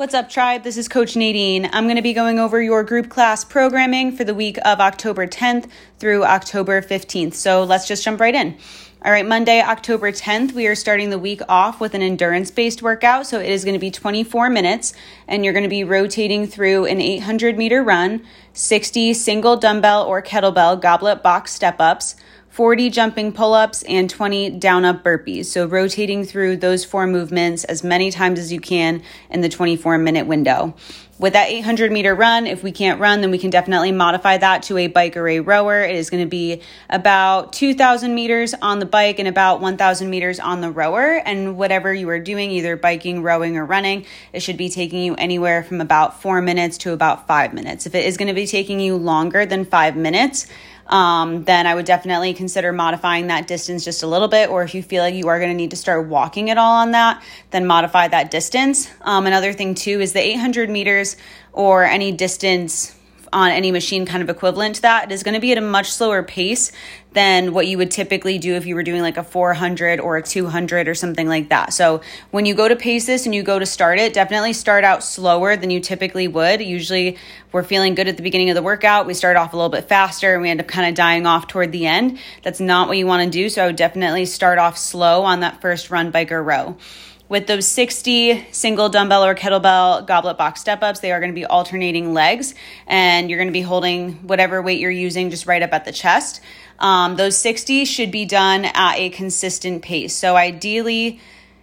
What's up, tribe? This is Coach Nadine. I'm going to be going over your group class programming for the week of October 10th through October 15th. So let's just jump right in. All right, Monday, October 10th, we are starting the week off with an endurance based workout. So it is going to be 24 minutes, and you're going to be rotating through an 800 meter run, 60 single dumbbell or kettlebell goblet box step ups. 40 jumping pull ups, and 20 down up burpees. So, rotating through those four movements as many times as you can in the 24 minute window. With that 800 meter run, if we can't run, then we can definitely modify that to a bike or a rower. It is going to be about 2,000 meters on the bike and about 1,000 meters on the rower. And whatever you are doing, either biking, rowing, or running, it should be taking you anywhere from about four minutes to about five minutes. If it is going to be taking you longer than five minutes, um, then I would definitely consider modifying that distance just a little bit. Or if you feel like you are going to need to start walking at all on that, then modify that distance. Um, another thing, too, is the 800 meters or any distance on any machine kind of equivalent to that, it is going to be at a much slower pace than what you would typically do if you were doing like a 400 or a 200 or something like that. So when you go to pace this and you go to start it, definitely start out slower than you typically would. Usually we're feeling good at the beginning of the workout. We start off a little bit faster and we end up kind of dying off toward the end. That's not what you want to do. So I would definitely start off slow on that first run, bike, or row. With those 60 single dumbbell or kettlebell goblet box step ups, they are going to be alternating legs and you're going to be holding whatever weight you're using just right up at the chest. Um, those 60 should be done at a consistent pace. So, ideally,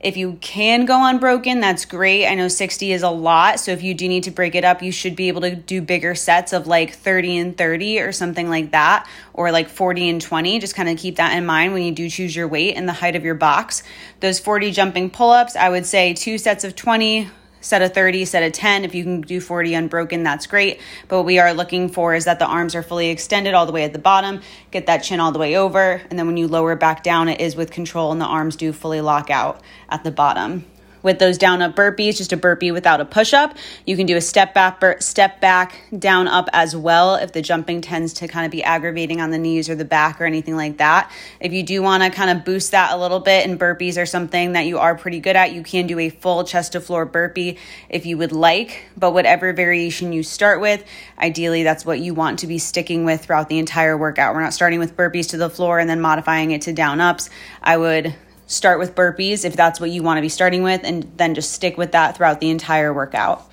if you can go unbroken, that's great. I know 60 is a lot. So if you do need to break it up, you should be able to do bigger sets of like 30 and 30 or something like that, or like 40 and 20. Just kind of keep that in mind when you do choose your weight and the height of your box. Those 40 jumping pull ups, I would say two sets of 20 set of 30, set of 10. If you can do 40 unbroken, that's great. But what we are looking for is that the arms are fully extended all the way at the bottom, get that chin all the way over, and then when you lower back down, it is with control and the arms do fully lock out at the bottom with those down up burpees, just a burpee without a push up. You can do a step back, bur- step back, down up as well if the jumping tends to kind of be aggravating on the knees or the back or anything like that. If you do want to kind of boost that a little bit and burpees are something that you are pretty good at, you can do a full chest to floor burpee if you would like. But whatever variation you start with, ideally that's what you want to be sticking with throughout the entire workout. We're not starting with burpees to the floor and then modifying it to down ups. I would start with burpees if that's what you want to be starting with, and then just stick with that throughout the entire workout.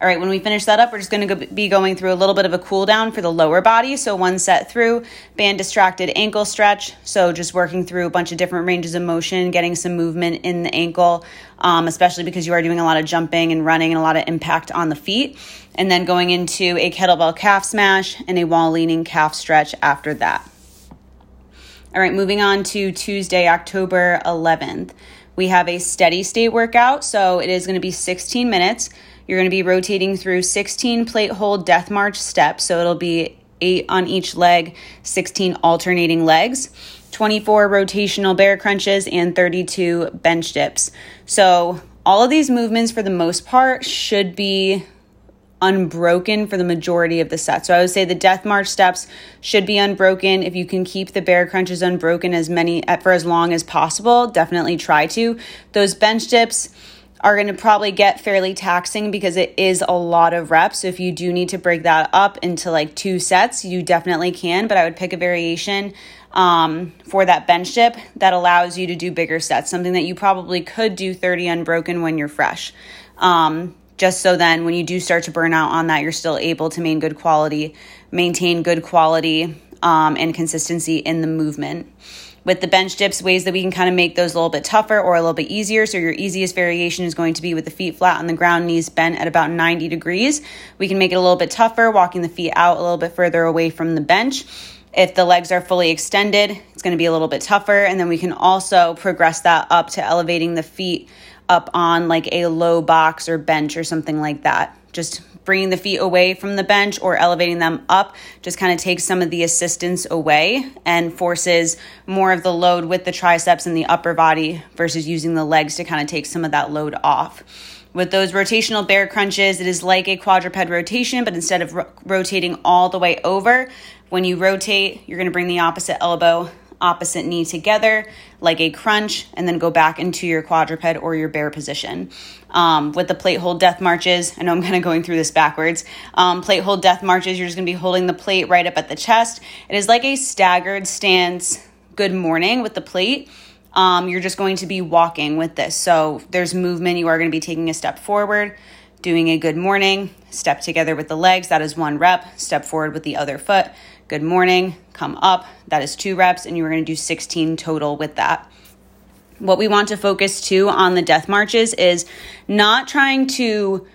All right, when we finish that up, we're just going to be going through a little bit of a cool down for the lower body. So, one set through, band distracted ankle stretch. So, just working through a bunch of different ranges of motion, getting some movement in the ankle, um, especially because you are doing a lot of jumping and running and a lot of impact on the feet. And then going into a kettlebell calf smash and a wall leaning calf stretch after that. All right, moving on to Tuesday, October 11th. We have a steady state workout, so it is going to be 16 minutes. You're going to be rotating through 16 plate hold death march steps, so it'll be eight on each leg, 16 alternating legs. 24 rotational bear crunches and 32 bench dips. So, all of these movements, for the most part, should be unbroken for the majority of the set. So I would say the death march steps should be unbroken. If you can keep the bear crunches unbroken as many for as long as possible, definitely try to. Those bench dips are going to probably get fairly taxing because it is a lot of reps. So if you do need to break that up into like two sets, you definitely can, but I would pick a variation um, for that bench dip that allows you to do bigger sets, something that you probably could do 30 unbroken when you're fresh. Um, just so then when you do start to burn out on that, you're still able to maintain good quality, maintain good quality um, and consistency in the movement. With the bench dips, ways that we can kind of make those a little bit tougher or a little bit easier. So, your easiest variation is going to be with the feet flat on the ground, knees bent at about 90 degrees. We can make it a little bit tougher, walking the feet out a little bit further away from the bench. If the legs are fully extended, it's going to be a little bit tougher. And then we can also progress that up to elevating the feet up on like a low box or bench or something like that. Just bringing the feet away from the bench or elevating them up just kind of takes some of the assistance away and forces more of the load with the triceps and the upper body versus using the legs to kind of take some of that load off. With those rotational bear crunches, it is like a quadruped rotation, but instead of ro- rotating all the way over, when you rotate, you're going to bring the opposite elbow opposite knee together like a crunch, and then go back into your quadruped or your bear position. Um, with the plate hold death marches, I know I'm kind of going through this backwards. Um, plate hold death marches, you're just gonna be holding the plate right up at the chest. It is like a staggered stance good morning with the plate. Um, you're just going to be walking with this. So there's movement. You are going to be taking a step forward, doing a good morning, step together with the legs. That is one rep. Step forward with the other foot. Good morning. Come up. That is two reps. And you're going to do 16 total with that. What we want to focus to on the death marches is not trying to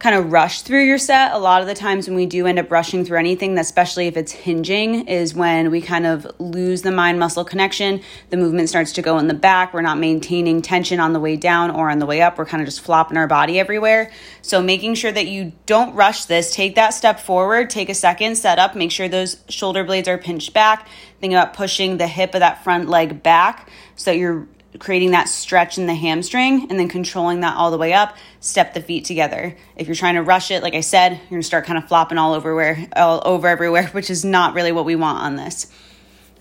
kind of rush through your set. A lot of the times when we do end up rushing through anything, especially if it's hinging, is when we kind of lose the mind muscle connection. The movement starts to go in the back. We're not maintaining tension on the way down or on the way up. We're kind of just flopping our body everywhere. So making sure that you don't rush this, take that step forward, take a second, set up, make sure those shoulder blades are pinched back. Think about pushing the hip of that front leg back so that you're creating that stretch in the hamstring and then controlling that all the way up step the feet together if you're trying to rush it like i said you're going to start kind of flopping all over where all over everywhere which is not really what we want on this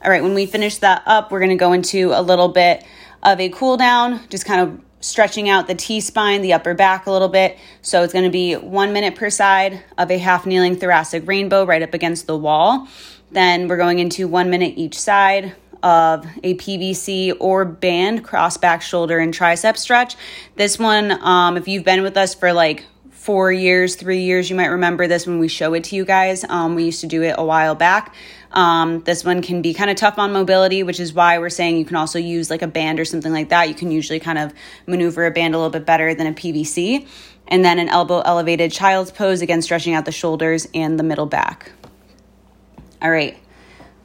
all right when we finish that up we're going to go into a little bit of a cool down just kind of stretching out the T spine, the upper back a little bit. So it's going to be one minute per side of a half kneeling thoracic rainbow right up against the wall. Then we're going into one minute each side, of a PVC or band cross back shoulder and tricep stretch. This one, um, if you've been with us for like four years, three years, you might remember this when we show it to you guys. Um, we used to do it a while back. Um, this one can be kind of tough on mobility, which is why we're saying you can also use like a band or something like that. You can usually kind of maneuver a band a little bit better than a PVC. And then an elbow elevated child's pose, again, stretching out the shoulders and the middle back. All right.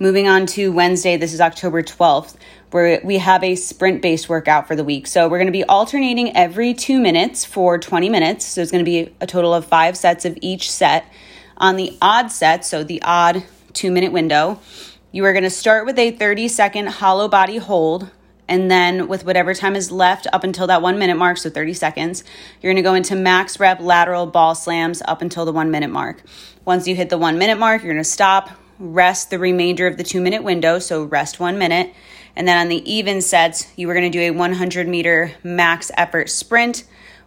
Moving on to Wednesday, this is October 12th, where we have a sprint based workout for the week. So we're going to be alternating every two minutes for 20 minutes. So it's going to be a total of five sets of each set. On the odd set, so the odd two minute window, you are going to start with a 30 second hollow body hold. And then, with whatever time is left up until that one minute mark, so 30 seconds, you're gonna go into max rep lateral ball slams up until the one minute mark. Once you hit the one minute mark, you're gonna stop, rest the remainder of the two minute window, so rest one minute. And then on the even sets, you were going to do a 100 meter max effort sprint.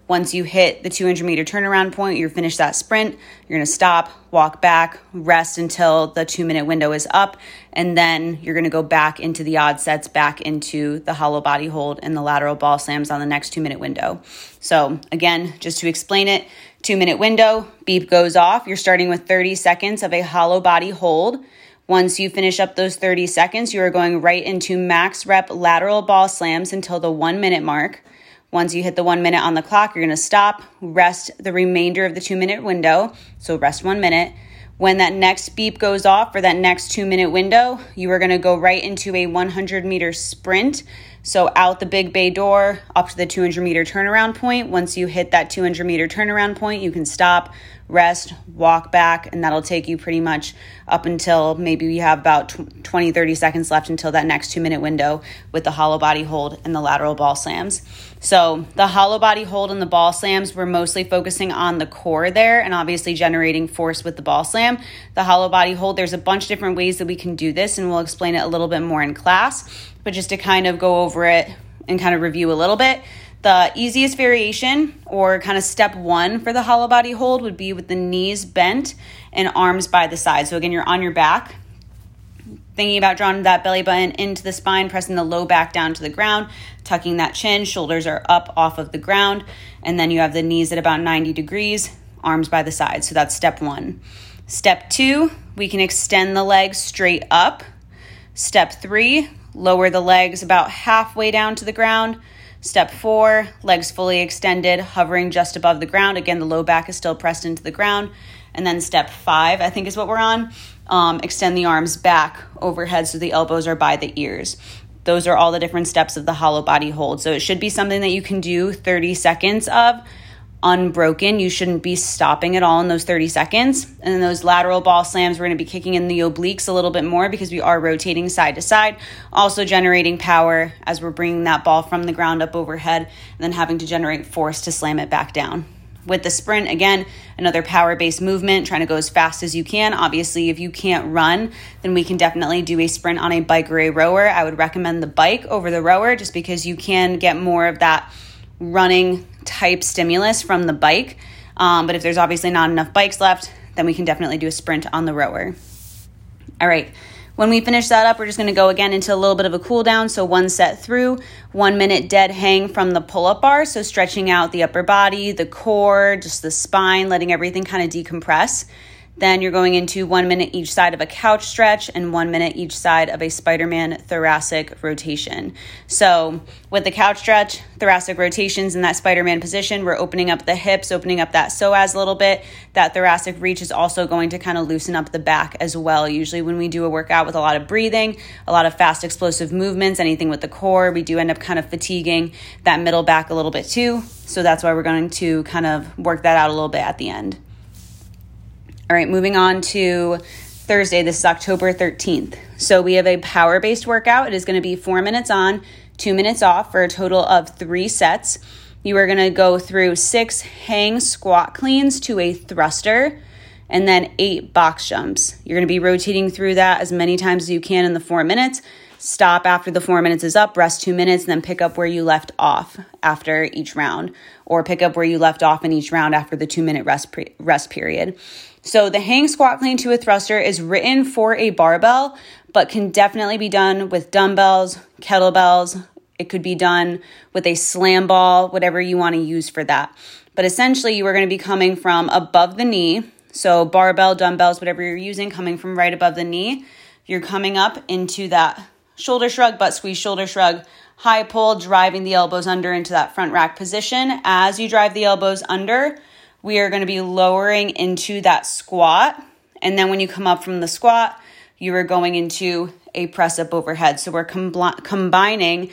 Once you hit the 200 meter turnaround point, you finish that sprint. You're to stop, walk back, rest until the two minute window is up, and then you're to go back into the odd sets, back into the hollow body hold and the lateral ball slams on the next two minute window. So, again, just to explain it, two minute window, beep goes off. You're starting with 30 seconds of a hollow body hold. Once you finish up those 30 seconds, you are going right into max rep lateral ball slams until the one minute mark. Once you hit the one minute on the clock, you're to stop, rest the remainder of the two minute window. So rest one minute. When that next beep goes off for that next two minute window, you are to go right into a 100 meter sprint. So out the big bay door up to the 200 meter turnaround point. Once you hit that 200 meter turnaround point, you can stop, rest, walk back, and that'll take you pretty much up until maybe you have about 20, 30 seconds left until that next two minute window with the hollow body hold and the lateral ball slams. So, the hollow body hold and the ball slams, we're mostly focusing on the core there and obviously generating force with the ball slam. The hollow body hold, there's a bunch of different ways that we can do this, and we'll explain it a little bit more in class. But just to kind of go over it and kind of review a little bit, the easiest variation, or kind of step one for the hollow body hold, would be with the knees bent and arms by the side. So, again, you're on your back, thinking about drawing that belly button into the spine, pressing the low back down to the ground, tucking that chin, shoulders are up off of the ground, and then you have the knees at about 90 degrees, arms by the side. So, that's step one. Step two, we can extend the legs straight up. Step three, lower the legs about halfway down to the ground Step four, legs fully extended, hovering just above the ground. Again, the low back is still pressed into the ground. And then step five, I think is what we're on. Um, extend the arms back overhead so the elbows are by the ears. Those are all the different steps of the hollow body hold. So it should be something that you can do 30 seconds of unbroken. You shouldn't be stopping at all in those 30 seconds. And then those lateral ball slams, we're going to be kicking in the obliques a little bit more because we are rotating side to side, also generating power as we're bringing that ball from the ground up overhead and then having to generate force to slam it back down. With the sprint, again, another power based movement, trying to go as fast as you can. Obviously, if you can't run, then we can definitely do a sprint on a bike or a rower. I would recommend the bike over the rower just because you can get more of that running type stimulus from the bike. Um, but if there's obviously not enough bikes left, then we can definitely do a sprint on the rower. All right. When we finish that up, we're just going to go again into a little bit of a cool down. So one set through, one minute dead hang from the pull up bar. So stretching out the upper body, the core, just the spine, letting everything kind of decompress. Then you're going into one minute each side of a couch stretch and one minute each side of a Spider Man thoracic rotation. So, with the couch stretch, thoracic rotations in that Spider Man position, we're opening up the hips, opening up that psoas a little bit. That thoracic reach is also going to kind of loosen up the back as well. Usually, when we do a workout with a lot of breathing, a lot of fast, explosive movements, anything with the core, we do end up kind of fatiguing that middle back a little bit too. So, that's why we're going to kind of work that out a little bit at the end. All right, moving on to Thursday. This is October 13th. So we have a power based workout. It is going to be four minutes on, two minutes off for a total of three sets. You are going to go through six hang squat cleans to a thruster and then eight box jumps. You're going to be rotating through that as many times as you can in the four minutes. Stop after the four minutes is up, rest two minutes, and then pick up where you left off after each round, or pick up where you left off in each round after the two minute rest, pre- rest period. So the hang squat clean to a thruster is written for a barbell, but can definitely be done with dumbbells, kettlebells. It could be done with a slam ball, whatever you want to use for that. But essentially, you are going to be coming from above the knee. So, barbell, dumbbells, whatever you're using, coming from right above the knee. You're coming up into that shoulder shrug, butt squeeze, shoulder shrug, high pull, driving the elbows under into that front rack position. As you drive the elbows under, we are going to be lowering into that squat. And then when you come up from the squat, you are going into a press up overhead. So we're com- combining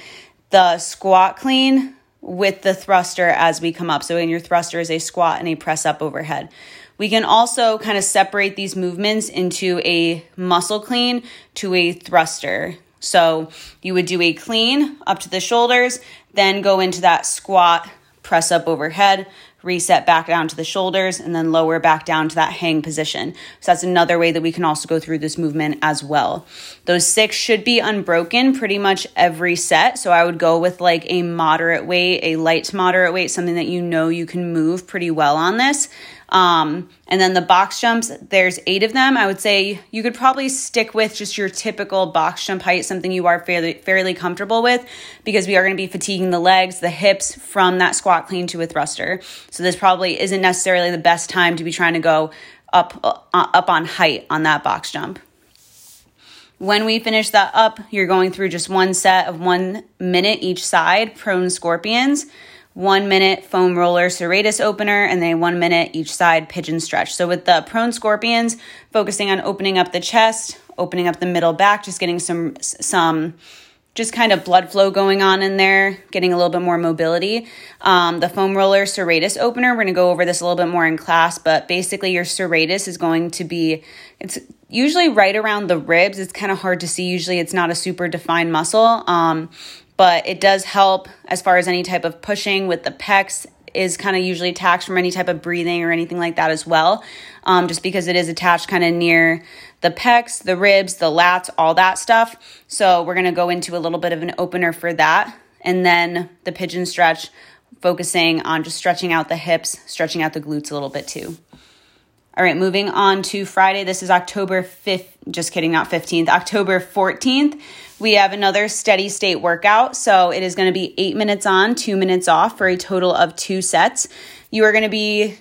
the squat clean with the thruster as we come up. So in your thruster is a squat and a press up overhead. We can also kind of separate these movements into a muscle clean to a thruster. So you would do a clean up to the shoulders, then go into that squat, press up overhead, reset back down to the shoulders, and then lower back down to that hang position. So that's another way that we can also go through this movement as well. Those six should be unbroken pretty much every set. So I would go with like a moderate weight, a light to moderate weight, something that you know you can move pretty well on this. Um, and then the box jumps, there's eight of them. I would say you could probably stick with just your typical box jump height, something you are fairly fairly comfortable with, because we are going to be fatiguing the legs, the hips from that squat clean to a thruster. So this probably isn't necessarily the best time to be trying to go up uh, up on height on that box jump. When we finish that up, you're going through just one set of one minute each side, prone scorpions one minute foam roller serratus opener, and then one minute each side pigeon stretch. So with the prone scorpions, focusing on opening up the chest, opening up the middle back, just getting some some just kind of blood flow going on in there, getting a little bit more mobility. Um, the foam roller serratus opener, we're to go over this a little bit more in class, but basically your serratus is going to be, it's usually right around the ribs. It's kind of hard to see. Usually it's not a super defined muscle. Um, but it does help as far as any type of pushing with the pecs is kind of usually attached from any type of breathing or anything like that as well um, just because it is attached kind of near the pecs the ribs the lats all that stuff so we're going to go into a little bit of an opener for that and then the pigeon stretch focusing on just stretching out the hips stretching out the glutes a little bit too all right, moving on to Friday. This is October 5th, just kidding, not 15th, October 14th. We have another steady state workout. So it is going to be eight minutes on, two minutes off for a total of two sets. You are going to be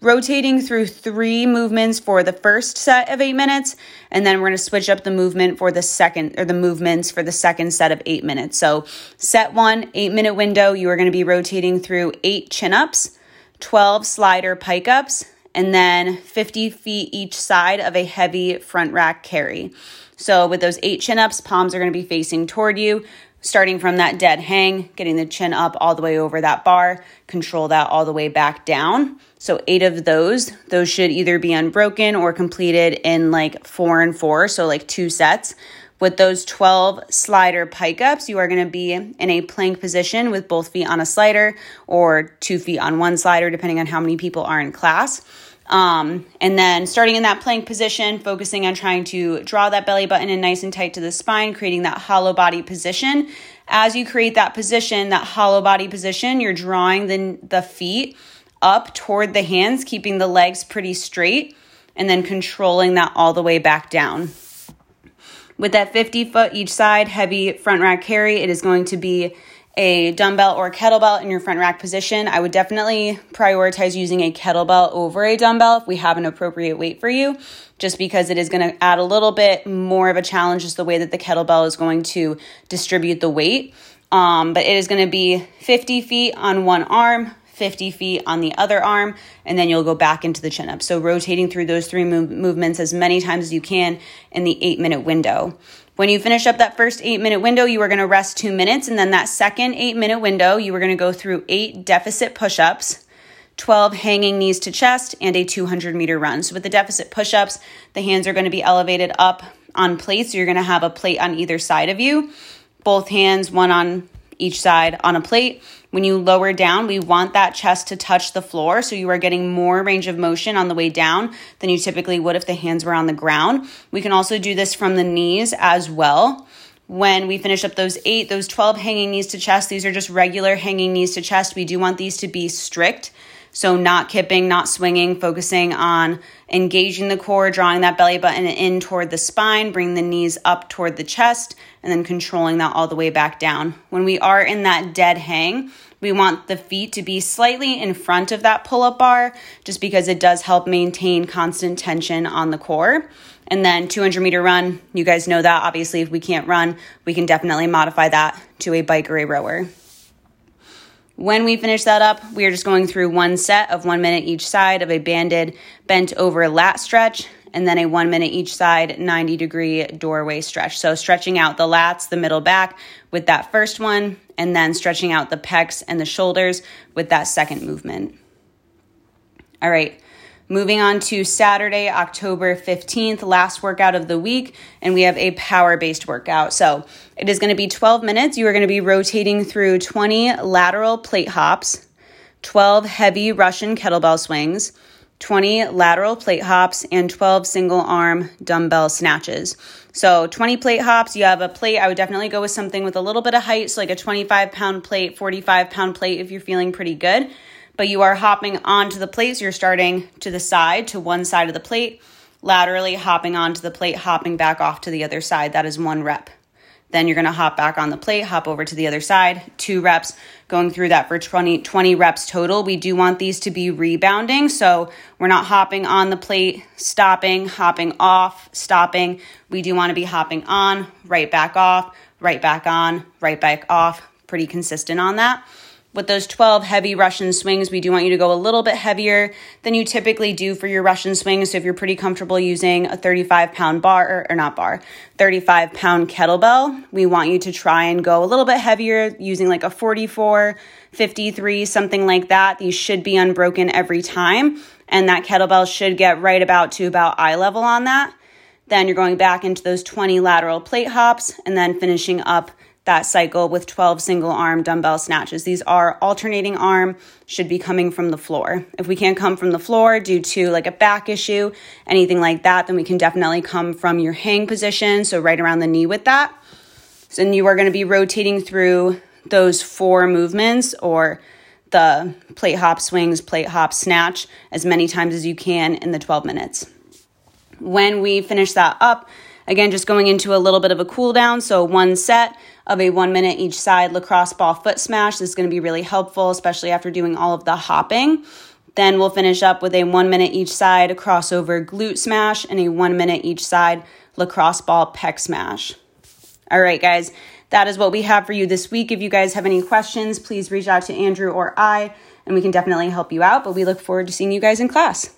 rotating through three movements for the first set of eight minutes, and then we're going to switch up the movement for the second, or the movements for the second set of eight minutes. So, set one, eight minute window, you are going to be rotating through eight chin ups, 12 slider pike ups, and then 50 feet each side of a heavy front rack carry. So, with those eight chin ups, palms are going to be facing toward you, starting from that dead hang, getting the chin up all the way over that bar, control that all the way back down. So, eight of those, those should either be unbroken or completed in like four and four, so like two sets With those 12 slider pike ups, you are going to be in a plank position with both feet on a slider or two feet on one slider, depending on how many people are in class. Um, and then starting in that plank position, focusing on trying to draw that belly button in nice and tight to the spine, creating that hollow body position. As you create that position, that hollow body position, you're drawing the, the feet up toward the hands, keeping the legs pretty straight, and then controlling that all the way back down. With that 50 foot each side heavy front rack carry, it is going to be a dumbbell or kettlebell in your front rack position. I would definitely prioritize using a kettlebell over a dumbbell if we have an appropriate weight for you, just because it is going to add a little bit more of a challenge, just the way that the kettlebell is going to distribute the weight. Um, but it is going to be 50 feet on one arm, 50 feet on the other arm, and then you'll go back into the chin up. So, rotating through those three move- movements as many times as you can in the eight minute window. When you finish up that first eight minute window, you are going to rest two minutes. And then that second eight minute window, you are going to go through eight deficit push ups, 12 hanging knees to chest, and a 200 meter run. So, with the deficit push ups, the hands are going to be elevated up on plates. So, you're going to have a plate on either side of you, both hands, one on each side on a plate. When you lower down, we want that chest to touch the floor so you are getting more range of motion on the way down than you typically would if the hands were on the ground. We can also do this from the knees as well. When we finish up those eight, those 12 hanging knees to chest, these are just regular hanging knees to chest. We do want these to be strict. So, not kipping, not swinging, focusing on engaging the core, drawing that belly button in toward the spine, bring the knees up toward the chest, and then controlling that all the way back down. When we are in that dead hang, we want the feet to be slightly in front of that pull up bar just because it does help maintain constant tension on the core. And then 200 meter run, you guys know that. Obviously, if we can't run, we can definitely modify that to a bike or a rower. When we finish that up, we are just going through one set of one minute each side of a banded bent over lat stretch and then a one minute each side 90 degree doorway stretch. So stretching out the lats, the middle back with that first one, and then stretching out the pecs and the shoulders with that second movement. All right. Moving on to Saturday, October 15th, last workout of the week, and we have a power based workout. So it is going to be 12 minutes. You are going to be rotating through 20 lateral plate hops, 12 heavy Russian kettlebell swings, 20 lateral plate hops, and 12 single arm dumbbell snatches. So 20 plate hops, you have a plate. I would definitely go with something with a little bit of height, so like a 25 pound plate, 45 pound plate if you're feeling pretty good but you are hopping onto the plate. So you're starting to the side, to one side of the plate, laterally hopping onto the plate, hopping back off to the other side. That is one rep. Then you're to hop back on the plate, hop over to the other side, two reps, going through that for 20, 20 reps total. We do want these to be rebounding. So we're not hopping on the plate, stopping, hopping off, stopping. We do want to be hopping on, right back off, right back on, right back off. Pretty consistent on that with those 12 heavy Russian swings, we do want you to go a little bit heavier than you typically do for your Russian swings. So if you're pretty comfortable using a 35 pound bar, or, or, not bar, 35 pound kettlebell, we want you to try and go a little bit heavier using like a 44, 53, something like that. These should be unbroken every time. And that kettlebell should get right about to about eye level on that. Then you're going back into those 20 lateral plate hops and then finishing up that cycle with 12 single arm dumbbell snatches. These are alternating arm, should be coming from the floor. If we can't come from the floor due to like a back issue, anything like that, then we can definitely come from your hang position, so right around the knee with that. So then you are going to be rotating through those four movements or the plate hop swings, plate hop snatch as many times as you can in the 12 minutes. When we finish that up, again, just going into a little bit of a cool down. So one set of a one minute each side lacrosse ball foot smash. This is going to be really helpful, especially after doing all of the hopping. Then we'll finish up with a one minute each side crossover glute smash and a one minute each side lacrosse ball pec smash. All right, guys, that is what we have for you this week. If you guys have any questions, please reach out to Andrew or I, and we can definitely help you out. But we look forward to seeing you guys in class.